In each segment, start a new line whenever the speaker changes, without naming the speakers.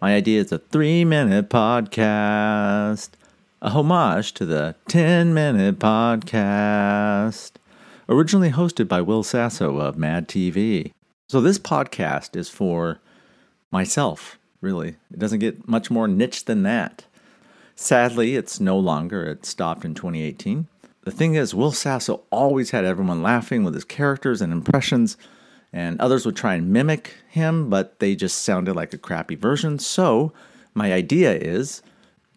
My idea is a three minute podcast, a homage to the 10 minute podcast, originally hosted by Will Sasso of Mad TV. So, this podcast is for myself, really. It doesn't get much more niche than that. Sadly, it's no longer, it stopped in 2018. The thing is, Will Sasso always had everyone laughing with his characters and impressions and others would try and mimic him, but they just sounded like a crappy version. So, my idea is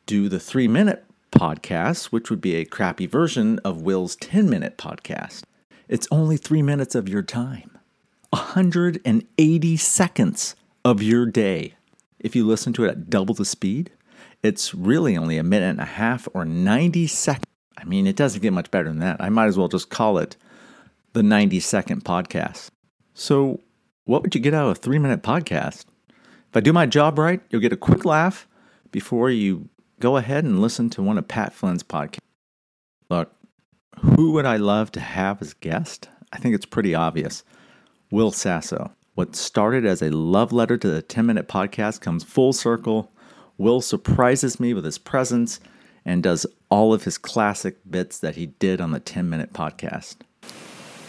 do the three minute podcast, which would be a crappy version of Will's 10 minute podcast. It's only three minutes of your time, 180 seconds of your day. If you listen to it at double the speed, it's really only a minute and a half or 90 seconds. I mean, it doesn't get much better than that. I might as well just call it the 90 second podcast. So, what would you get out of a three minute podcast? If I do my job right, you'll get a quick laugh before you go ahead and listen to one of Pat Flynn's podcasts. Look, who would I love to have as guest? I think it's pretty obvious. Will Sasso. What started as a love letter to the 10 minute podcast comes full circle. Will surprises me with his presence and does all of his classic bits that he did on the 10 minute podcast.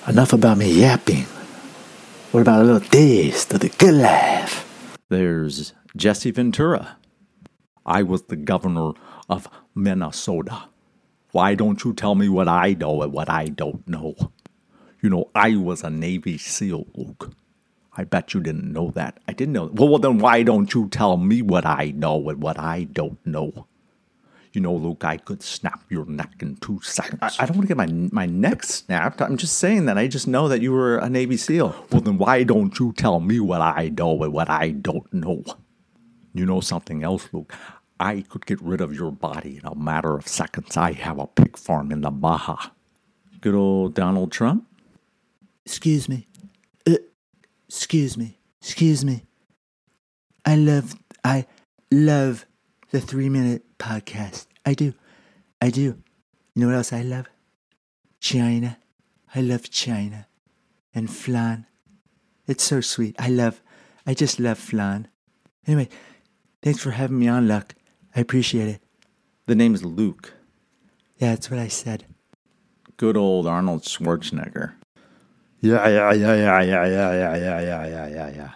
Enough about me yapping. What about a little taste of the good life?
There's Jesse Ventura. I was the governor of Minnesota. Why don't you tell me what I know and what I don't know? You know, I was a Navy SEAL, Luke. I bet you didn't know that. I didn't know. Well, well, then why don't you tell me what I know and what I don't know? You know, Luke, I could snap your neck in two seconds. I, I, don't want to get my my neck snapped. I'm just saying that I just know that you were a Navy SEAL. Well, then why don't you tell me what I know and what I don't know? You know something else, Luke? I could get rid of your body in a matter of seconds. I have a pig farm in the Baja. Good old Donald Trump.
Excuse me. Uh, excuse me. Excuse me. I love. I love the three minute podcast. I do. I do. You know what else I love? China. I love China. And flan. It's so sweet. I love, I just love flan. Anyway, thanks for having me on, Luck. I appreciate it.
The name's Luke.
Yeah, that's what I said.
Good old Arnold Schwarzenegger.
Yeah, yeah, yeah, yeah, yeah, yeah, yeah, yeah, yeah, yeah, yeah, yeah.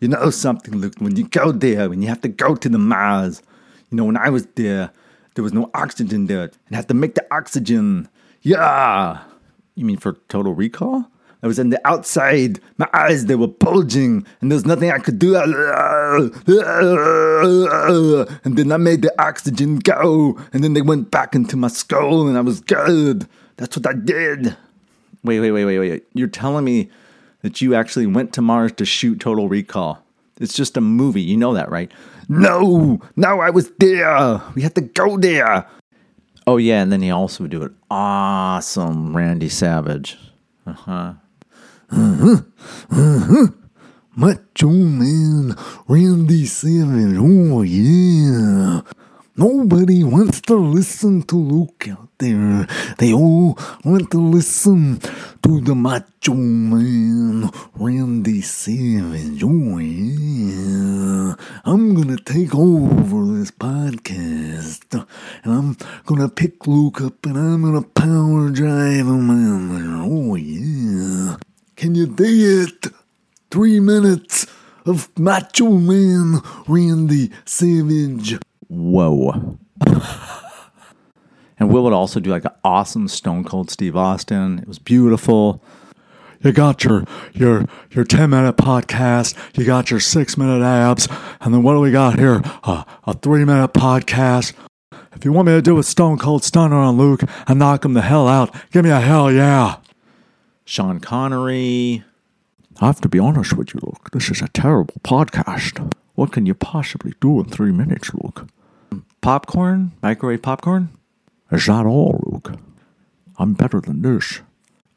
You know something, Luke, when you go there, when you have to go to the Mars, you know, when I was there, there was no oxygen there and had to make the oxygen. Yeah.
You mean for total recall?
I was on the outside. My eyes, they were bulging, and there was nothing I could do. And then I made the oxygen go, and then they went back into my skull, and I was good. That's what I did.
Wait, wait, wait, wait, wait. You're telling me that you actually went to Mars to shoot Total Recall? It's just a movie. You know that, right?
No, no, I was there. We had to go there.
Oh yeah, and then he also would do it. Awesome, Randy Savage. Uh-huh.
Uh-huh. Uh-huh. Macho Man, Randy Savage. Oh yeah. Nobody wants to listen to Luke out there. They all want to listen to the Macho Man, Randy Savage. Oh yeah. I'm gonna take over this podcast, and I'm gonna pick Luke up, and I'm gonna power drive him in Oh yeah. Can you dig it? Three minutes of Macho Man, Randy Savage.
Whoa. and Will would also do like an awesome Stone Cold Steve Austin. It was beautiful.
You got your your your ten minute podcast. You got your six minute abs, and then what do we got here? Uh, a three minute podcast. If you want me to do a Stone Cold Stunner on Luke and knock him the hell out, give me a hell yeah.
Sean Connery.
I have to be honest with you, Luke. This is a terrible podcast. What can you possibly do in three minutes, Luke?
Popcorn? Microwave popcorn?
Is that all, Luke? I'm better than this.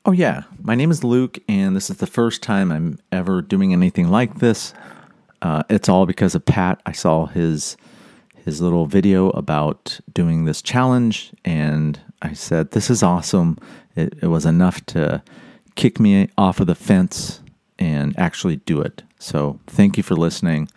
Oh, yeah. My name is Luke, and this is the first time I'm ever doing anything like this. Uh, it's all because of Pat. I saw his his little video about doing this challenge, and I said, This is awesome. It, it was enough to kick me off of the fence and actually do it. So, thank you for listening.